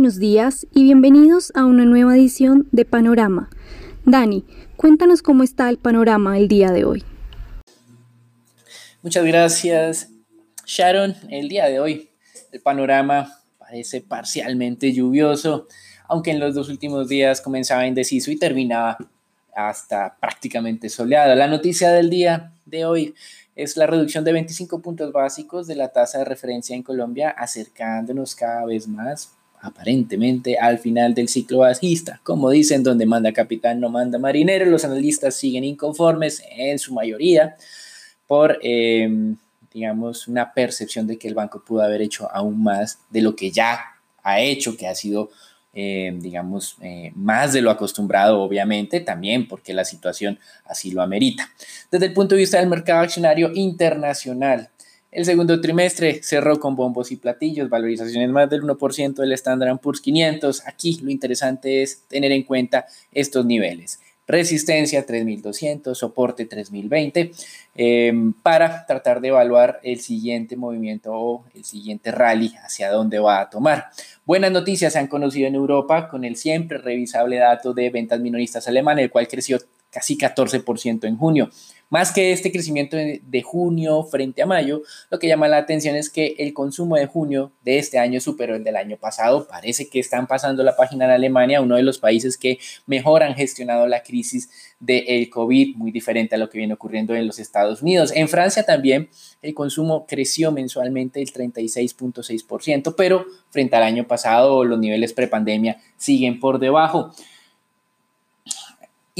buenos días y bienvenidos a una nueva edición de Panorama. Dani, cuéntanos cómo está el panorama el día de hoy. Muchas gracias, Sharon. El día de hoy el panorama parece parcialmente lluvioso, aunque en los dos últimos días comenzaba indeciso y terminaba hasta prácticamente soleado. La noticia del día de hoy es la reducción de 25 puntos básicos de la tasa de referencia en Colombia, acercándonos cada vez más aparentemente al final del ciclo bajista. Como dicen, donde manda capitán no manda marinero, los analistas siguen inconformes en su mayoría por, em, digamos, una percepción de que el banco pudo haber hecho aún más de lo que ya ha hecho, que ha sido, em, digamos, eh, más de lo acostumbrado, obviamente, también porque la situación así lo amerita. Desde el punto de vista del mercado accionario internacional, el segundo trimestre cerró con bombos y platillos, valorizaciones más del 1% del Standard Poor's 500. Aquí lo interesante es tener en cuenta estos niveles. Resistencia 3200, soporte 3020, em, para tratar de evaluar el siguiente movimiento o el siguiente rally hacia dónde va a tomar. Buenas noticias se han conocido en Europa con el siempre revisable dato de ventas minoristas alemán, el cual creció casi 14% en junio. Más que este crecimiento de junio frente a mayo, lo que llama la atención es que el consumo de junio de este año superó el del año pasado. Parece que están pasando la página en Alemania, uno de los países que mejor han gestionado la crisis del COVID, muy diferente a lo que viene ocurriendo en los Estados Unidos. En Francia también el consumo creció mensualmente el 36.6%, pero frente al año pasado los niveles prepandemia siguen por debajo.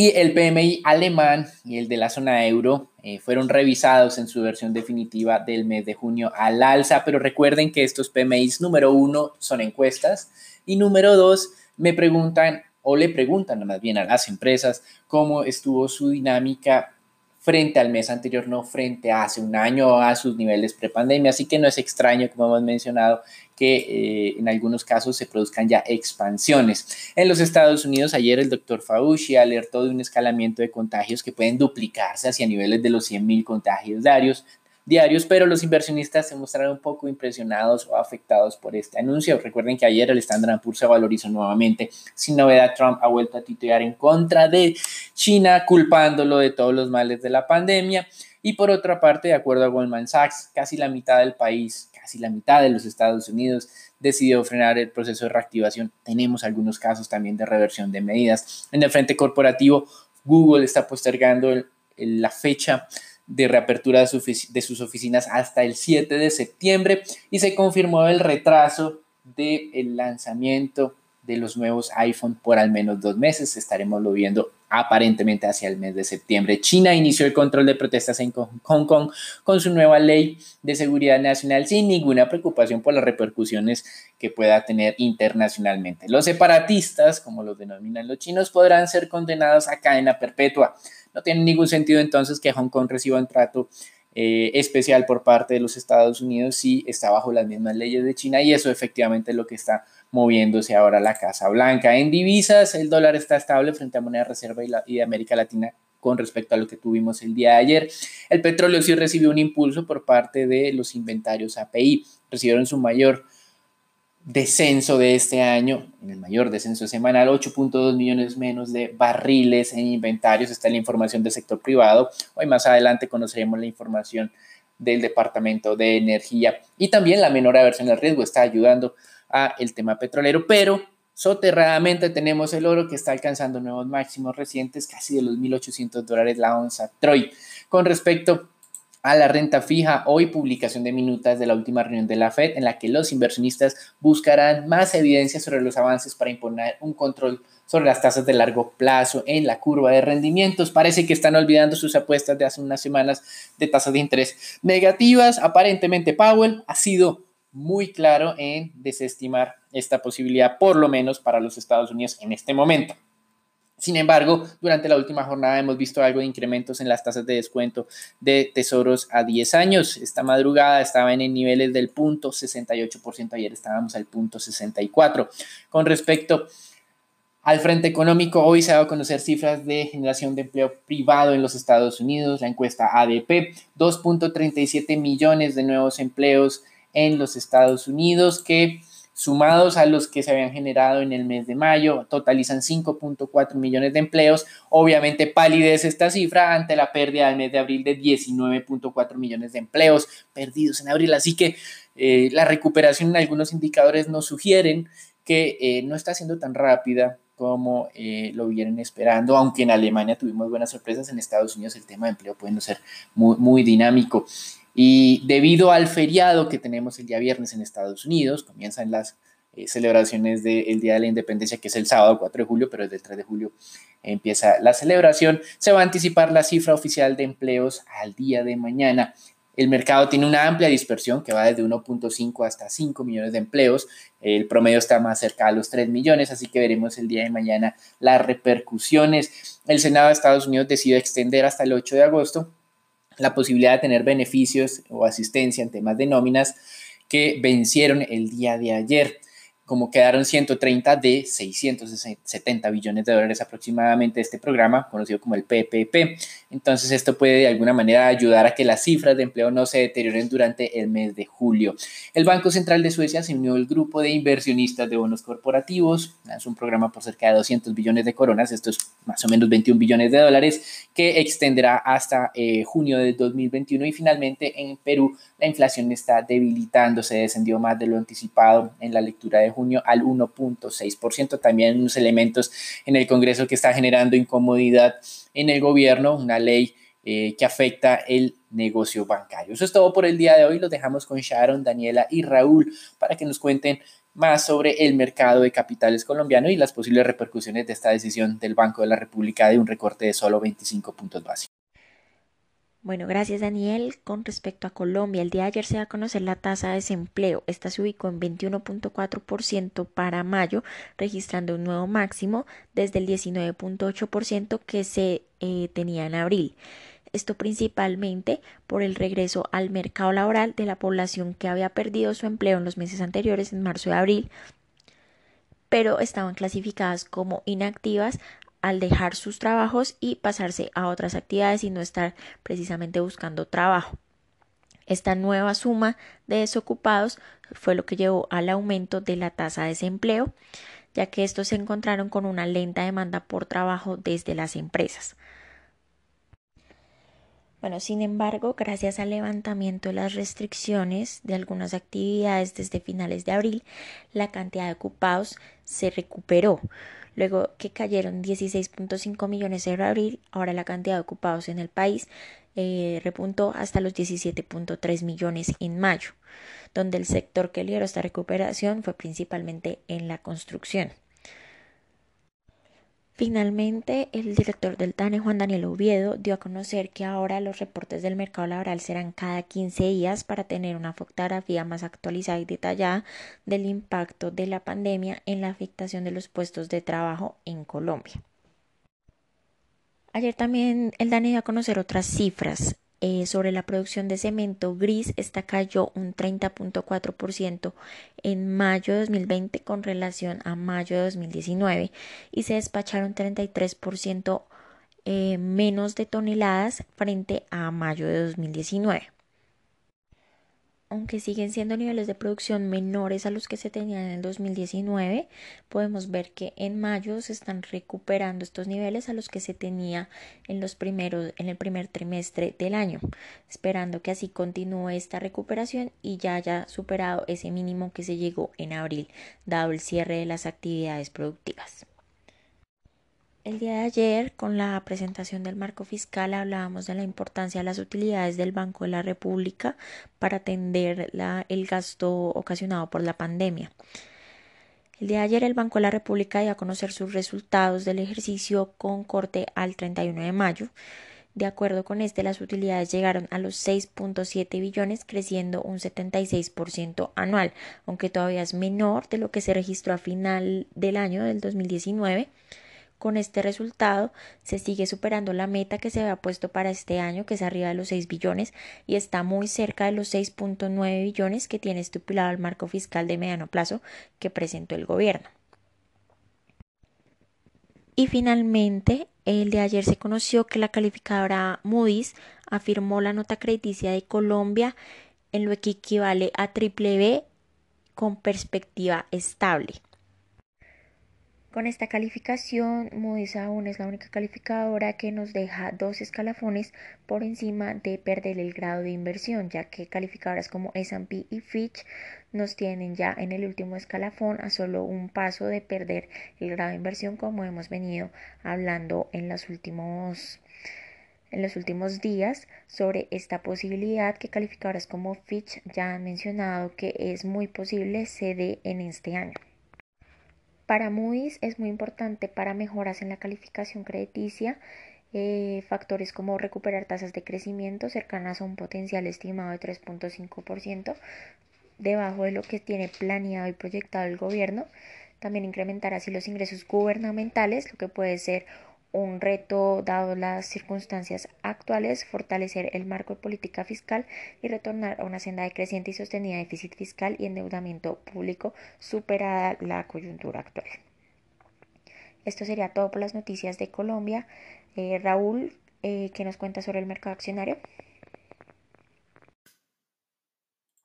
Y el PMI alemán y el de la zona euro eh, fueron revisados en su versión definitiva del mes de junio al alza, pero recuerden que estos PMIs número uno son encuestas. Y número dos me preguntan o le preguntan más bien a las empresas cómo estuvo su dinámica frente al mes anterior, no frente a hace un año a sus niveles prepandemia. Así que no es extraño, como hemos mencionado, que eh, en algunos casos se produzcan ya expansiones. En los Estados Unidos, ayer el doctor Fauci alertó de un escalamiento de contagios que pueden duplicarse hacia niveles de los 100.000 contagios diarios, diarios, pero los inversionistas se mostraron un poco impresionados o afectados por este anuncio. Recuerden que ayer el Standard Poor's se valorizó nuevamente. Sin novedad, Trump ha vuelto a titular en contra de China, culpándolo de todos los males de la pandemia. Y por otra parte, de acuerdo a Goldman Sachs, casi la mitad del país, casi la mitad de los Estados Unidos decidió frenar el proceso de reactivación. Tenemos algunos casos también de reversión de medidas. En el frente corporativo, Google está postergando la fecha de reapertura de, sus oficinas hasta el 7 de septiembre y se confirmó el retraso del lanzamiento de los nuevos iPhone por al menos dos meses. Estaremos lo viendo aparentemente hacia el mes de septiembre. China inició el control de protestas en Hong Kong con su nueva ley de seguridad nacional sin ninguna preocupación por las repercusiones que pueda tener internacionalmente. Los separatistas, como los denominan los chinos, podrán ser condenados a cadena perpetua. No tiene ningún sentido entonces que Hong Kong reciba un trato eh, especial por parte de los Estados Unidos si está bajo las mismas leyes de China y eso efectivamente es lo que está moviéndose ahora la Casa Blanca. En divisas, el dólar está estable frente a moneda reserva y, y de América Latina con respecto a lo que tuvimos el día de ayer. El petróleo sí recibió un impulso por parte de los inventarios API, recibieron su mayor descenso de este año, el mayor descenso semanal, 8.2 millones menos de barriles en inventarios, está la información del sector privado. Hoy más adelante conoceremos la información del Departamento de Energía y también la menor aversión al riesgo está ayudando a el tema petrolero, pero soterradamente tenemos el oro que está alcanzando nuevos máximos recientes, casi de los 1.800 dólares la onza Troy. Con respecto a la renta fija. Hoy publicación de minutas de la última reunión de la Fed en la que los inversionistas buscarán más evidencia sobre los avances para imponer un control sobre las tasas de largo plazo en la curva de rendimientos. Parece que están olvidando sus apuestas de hace unas semanas de tasas de interés negativas. Aparentemente Powell ha sido muy claro en desestimar esta posibilidad, por lo menos para los Estados Unidos en este momento. Sin embargo, durante la última jornada hemos visto algo de incrementos en las tasas de descuento de tesoros a 10 años. Esta madrugada estaban en niveles del punto 68%, ayer estábamos al punto 64%. Con respecto al frente económico, hoy se ha dado a conocer cifras de generación de empleo privado en los Estados Unidos, la encuesta ADP, 2.37 millones de nuevos empleos en los Estados Unidos que sumados a los que se habían generado en el mes de mayo, totalizan 5.4 millones de empleos. Obviamente palidece esta cifra ante la pérdida del mes de abril de 19.4 millones de empleos perdidos en abril. Así que eh, la recuperación en algunos indicadores nos sugieren que eh, no está siendo tan rápida como eh, lo vienen esperando, aunque en Alemania tuvimos buenas sorpresas, en Estados Unidos el tema de empleo puede no ser muy, muy dinámico. Y debido al feriado que tenemos el día viernes en Estados Unidos, comienzan las celebraciones del Día de la Independencia, que es el sábado 4 de julio, pero desde el 3 de julio empieza la celebración. Se va a anticipar la cifra oficial de empleos al día de mañana. El mercado tiene una amplia dispersión que va desde 1.5 hasta 5 millones de empleos. El promedio está más cerca a los 3 millones, así que veremos el día de mañana las repercusiones. El Senado de Estados Unidos decidió extender hasta el 8 de agosto la posibilidad de tener beneficios o asistencia en temas de nóminas que vencieron el día de ayer como quedaron 130 de 670 billones de dólares aproximadamente este programa, conocido como el PPP. Entonces esto puede de alguna manera ayudar a que las cifras de empleo no se deterioren durante el mes de julio. El Banco Central de Suecia se unió al grupo de inversionistas de bonos corporativos, es un programa por cerca de 200 billones de coronas, esto es más o menos 21 billones de dólares, que extenderá hasta eh, junio de 2021 y finalmente en Perú la inflación está debilitando, se descendió más de lo anticipado en la lectura de junio al 1.6%. También unos elementos en el Congreso que está generando incomodidad en el gobierno, una ley eh, que afecta el negocio bancario. Eso es todo por el día de hoy. Los dejamos con Sharon, Daniela y Raúl para que nos cuenten más sobre el mercado de capitales colombiano y las posibles repercusiones de esta decisión del Banco de la República de un recorte de solo 25 puntos básicos. Bueno, gracias Daniel. Con respecto a Colombia, el día de ayer se va a conocer la tasa de desempleo. Esta se ubicó en 21.4% para mayo, registrando un nuevo máximo desde el 19.8% que se eh, tenía en abril. Esto principalmente por el regreso al mercado laboral de la población que había perdido su empleo en los meses anteriores, en marzo y abril, pero estaban clasificadas como inactivas al dejar sus trabajos y pasarse a otras actividades y no estar precisamente buscando trabajo. Esta nueva suma de desocupados fue lo que llevó al aumento de la tasa de desempleo, ya que estos se encontraron con una lenta demanda por trabajo desde las empresas. Bueno, sin embargo, gracias al levantamiento de las restricciones de algunas actividades desde finales de abril, la cantidad de ocupados se recuperó. Luego que cayeron 16.5 millones en abril, ahora la cantidad de ocupados en el país eh, repuntó hasta los 17.3 millones en mayo, donde el sector que lideró esta recuperación fue principalmente en la construcción. Finalmente, el director del TANE, Juan Daniel Oviedo, dio a conocer que ahora los reportes del mercado laboral serán cada 15 días para tener una fotografía más actualizada y detallada del impacto de la pandemia en la afectación de los puestos de trabajo en Colombia. Ayer también el DANE dio a conocer otras cifras. Eh, sobre la producción de cemento gris, esta cayó un 30.4% en mayo de 2020 con relación a mayo de 2019 y se despacharon 33% eh, menos de toneladas frente a mayo de 2019 aunque siguen siendo niveles de producción menores a los que se tenían en el 2019, podemos ver que en mayo se están recuperando estos niveles a los que se tenía en los primeros en el primer trimestre del año, esperando que así continúe esta recuperación y ya haya superado ese mínimo que se llegó en abril, dado el cierre de las actividades productivas. El día de ayer, con la presentación del marco fiscal, hablábamos de la importancia de las utilidades del Banco de la República para atender el gasto ocasionado por la pandemia. El día de ayer, el Banco de la República dio a conocer sus resultados del ejercicio con corte al 31 de mayo. De acuerdo con este, las utilidades llegaron a los 6.7 billones, creciendo un 76% anual, aunque todavía es menor de lo que se registró a final del año del 2019 con este resultado se sigue superando la meta que se había puesto para este año, que es arriba de los 6 billones, y está muy cerca de los 6.9 billones que tiene estipulado el marco fiscal de mediano plazo que presentó el gobierno. Y finalmente, el de ayer se conoció que la calificadora Moody's afirmó la nota crediticia de Colombia en lo que equivale a triple B con perspectiva estable. Con esta calificación, Moody's aún es la única calificadora que nos deja dos escalafones por encima de perder el grado de inversión, ya que calificadoras como S&P y Fitch nos tienen ya en el último escalafón a solo un paso de perder el grado de inversión, como hemos venido hablando en los últimos en los últimos días sobre esta posibilidad que calificadoras como Fitch ya han mencionado que es muy posible se dé en este año. Para Moody's es muy importante para mejoras en la calificación crediticia eh, factores como recuperar tasas de crecimiento cercanas a un potencial estimado de 3.5% debajo de lo que tiene planeado y proyectado el gobierno. También incrementar así los ingresos gubernamentales, lo que puede ser un reto dado las circunstancias actuales, fortalecer el marco de política fiscal y retornar a una senda de creciente y sostenida déficit fiscal y endeudamiento público superada la coyuntura actual. Esto sería todo por las noticias de Colombia. Eh, Raúl, eh, ¿qué nos cuenta sobre el mercado accionario?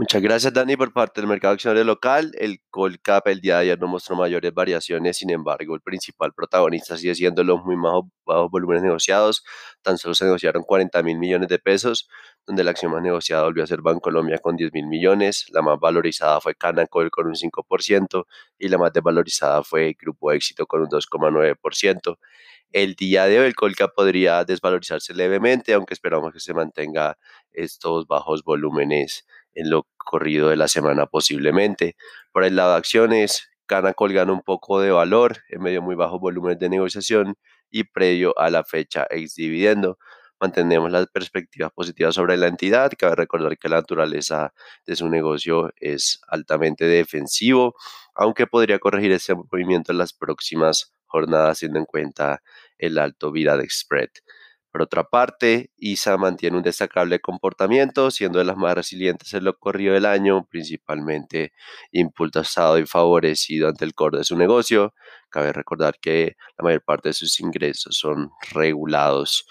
Muchas gracias, Dani, por parte del mercado accionario local. El Colcap el día de ayer no mostró mayores variaciones, sin embargo, el principal protagonista sigue siendo los muy bajos, volúmenes negociados. Tan solo se negociaron 40 mil millones de pesos, donde la acción más negociada volvió a ser Bancolombia con 10 mil millones. La más valorizada fue Canacol con un 5% y la más desvalorizada fue Grupo Éxito con un 2,9%. El día de hoy el Colcap podría desvalorizarse levemente, aunque esperamos que se mantenga estos bajos volúmenes en lo corrido de la semana posiblemente. Por el lado de acciones, Canacol gana un poco de valor en medio de muy bajos volúmenes de negociación y previo a la fecha ex dividendo. Mantenemos las perspectivas positivas sobre la entidad. Cabe recordar que la naturaleza de su negocio es altamente defensivo, aunque podría corregir ese movimiento en las próximas jornadas, teniendo en cuenta el alto vida de spread. Por otra parte, ISA mantiene un destacable comportamiento, siendo de las más resilientes en lo corrido del año, principalmente impulsado y favorecido ante el core de su negocio. Cabe recordar que la mayor parte de sus ingresos son regulados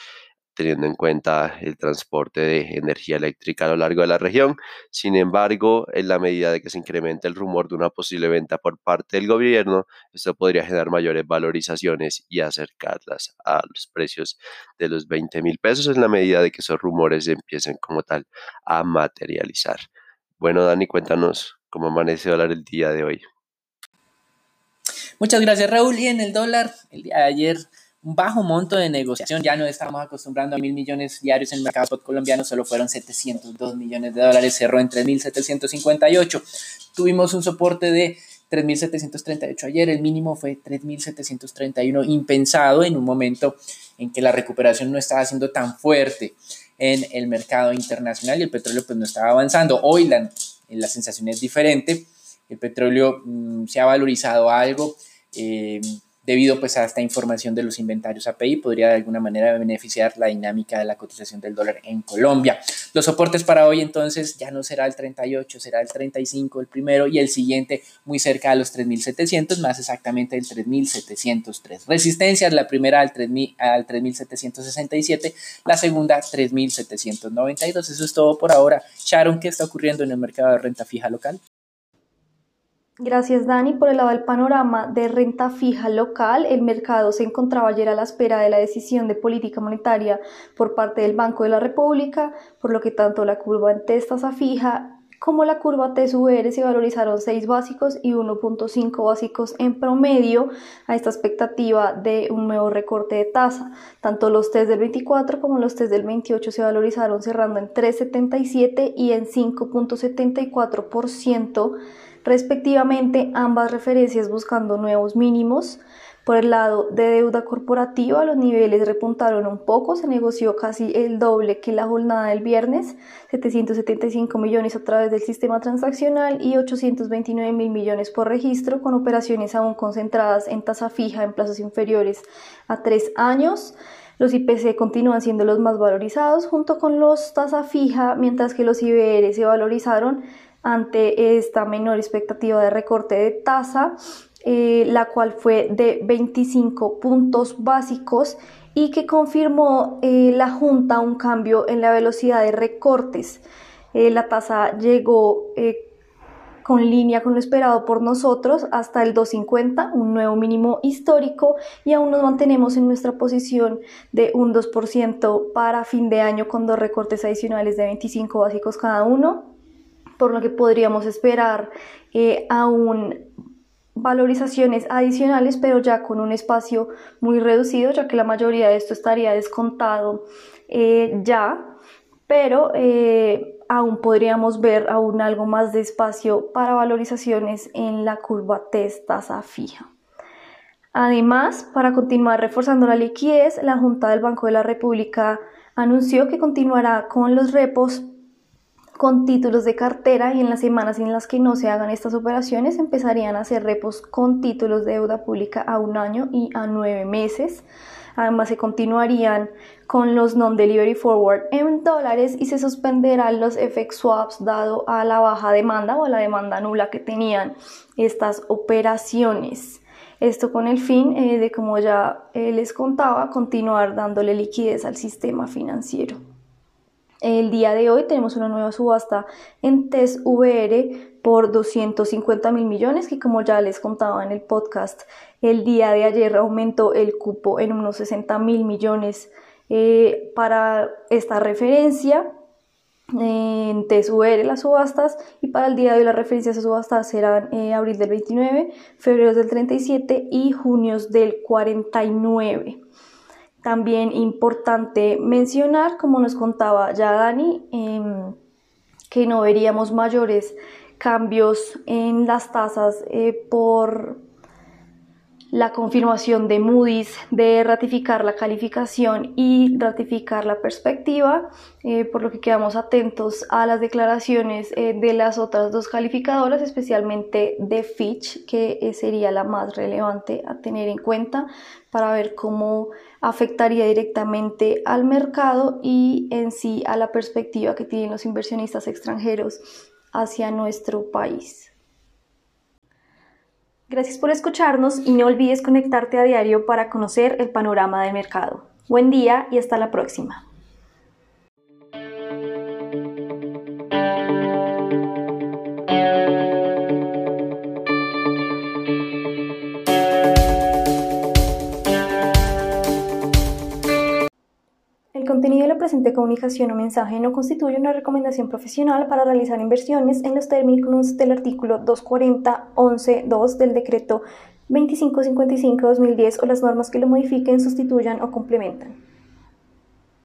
teniendo en cuenta el transporte de energía eléctrica a lo largo de la región. Sin embargo, en la medida de que se incremente el rumor de una posible venta por parte del gobierno, esto podría generar mayores valorizaciones y acercarlas a los precios de los 20 mil pesos en la medida de que esos rumores empiecen como tal a materializar. Bueno, Dani, cuéntanos cómo amanece dólar el día de hoy. Muchas gracias, Raúl. Y en el dólar, el día de ayer bajo monto de negociación. Ya no estamos acostumbrando a mil millones diarios en el mercado colombiano, solo fueron 702 millones de dólares, cerró en 3.758. Tuvimos un soporte de 3.738 ayer, el mínimo fue 3.731, impensado en un momento en que la recuperación no estaba siendo tan fuerte en el mercado internacional y el petróleo pues no estaba avanzando. Hoy la, la sensación es diferente, el petróleo mm, se ha valorizado algo. Eh, debido pues a esta información de los inventarios API, podría de alguna manera beneficiar la dinámica de la cotización del dólar en Colombia. Los soportes para hoy entonces ya no será el 38, será el 35 el primero y el siguiente muy cerca de los 3.700, más exactamente el 3.703. Resistencias, la primera al, 3, al 3.767, la segunda 3.792. Eso es todo por ahora. Sharon, ¿qué está ocurriendo en el mercado de renta fija local? Gracias Dani. Por el lado del panorama de renta fija local, el mercado se encontraba ayer a la espera de la decisión de política monetaria por parte del Banco de la República, por lo que tanto la curva en tasa fija como la curva TSUR se valorizaron 6 básicos y 1.5 básicos en promedio a esta expectativa de un nuevo recorte de tasa. Tanto los test del 24 como los test del 28 se valorizaron cerrando en 3.77 y en 5.74% respectivamente ambas referencias buscando nuevos mínimos. Por el lado de deuda corporativa, los niveles repuntaron un poco, se negoció casi el doble que la jornada del viernes, 775 millones a través del sistema transaccional y 829 mil millones por registro, con operaciones aún concentradas en tasa fija en plazos inferiores a tres años. Los IPC continúan siendo los más valorizados junto con los tasa fija, mientras que los IBR se valorizaron ante esta menor expectativa de recorte de tasa, eh, la cual fue de 25 puntos básicos y que confirmó eh, la Junta un cambio en la velocidad de recortes. Eh, la tasa llegó con línea con lo esperado por nosotros hasta el 250, un nuevo mínimo histórico y aún nos mantenemos en nuestra posición de un 2% para fin de año con dos recortes adicionales de 25 básicos cada uno, por lo que podríamos esperar eh, aún valorizaciones adicionales, pero ya con un espacio muy reducido, ya que la mayoría de esto estaría descontado eh, ya, pero eh, aún podríamos ver aún algo más de espacio para valorizaciones en la curva test tasa fija. Además, para continuar reforzando la liquidez, la Junta del Banco de la República anunció que continuará con los repos con títulos de cartera y en las semanas en las que no se hagan estas operaciones empezarían a hacer repos con títulos de deuda pública a un año y a nueve meses. Además se continuarían con los non-delivery forward en dólares y se suspenderán los FX swaps dado a la baja demanda o a la demanda nula que tenían estas operaciones. Esto con el fin eh, de, como ya eh, les contaba, continuar dándole liquidez al sistema financiero. El día de hoy tenemos una nueva subasta en TES VR por 250 mil millones, que como ya les contaba en el podcast, el día de ayer aumentó el cupo en unos 60 mil millones eh, para esta referencia en TES-VR las subastas y para el día de hoy las referencias a subastas serán eh, abril del 29, febrero del 37 y junio del 49. También importante mencionar, como nos contaba ya Dani, em, que no veríamos mayores cambios en las tasas eh, por la confirmación de Moody's de ratificar la calificación y ratificar la perspectiva, eh, por lo que quedamos atentos a las declaraciones eh, de las otras dos calificadoras, especialmente de Fitch, que eh, sería la más relevante a tener en cuenta para ver cómo afectaría directamente al mercado y en sí a la perspectiva que tienen los inversionistas extranjeros hacia nuestro país. Gracias por escucharnos y no olvides conectarte a diario para conocer el panorama del mercado. Buen día y hasta la próxima. Contenido de la presente comunicación o mensaje no constituye una recomendación profesional para realizar inversiones en los términos del artículo 240.11.2 del decreto 2555-2010 o las normas que lo modifiquen, sustituyan o complementan.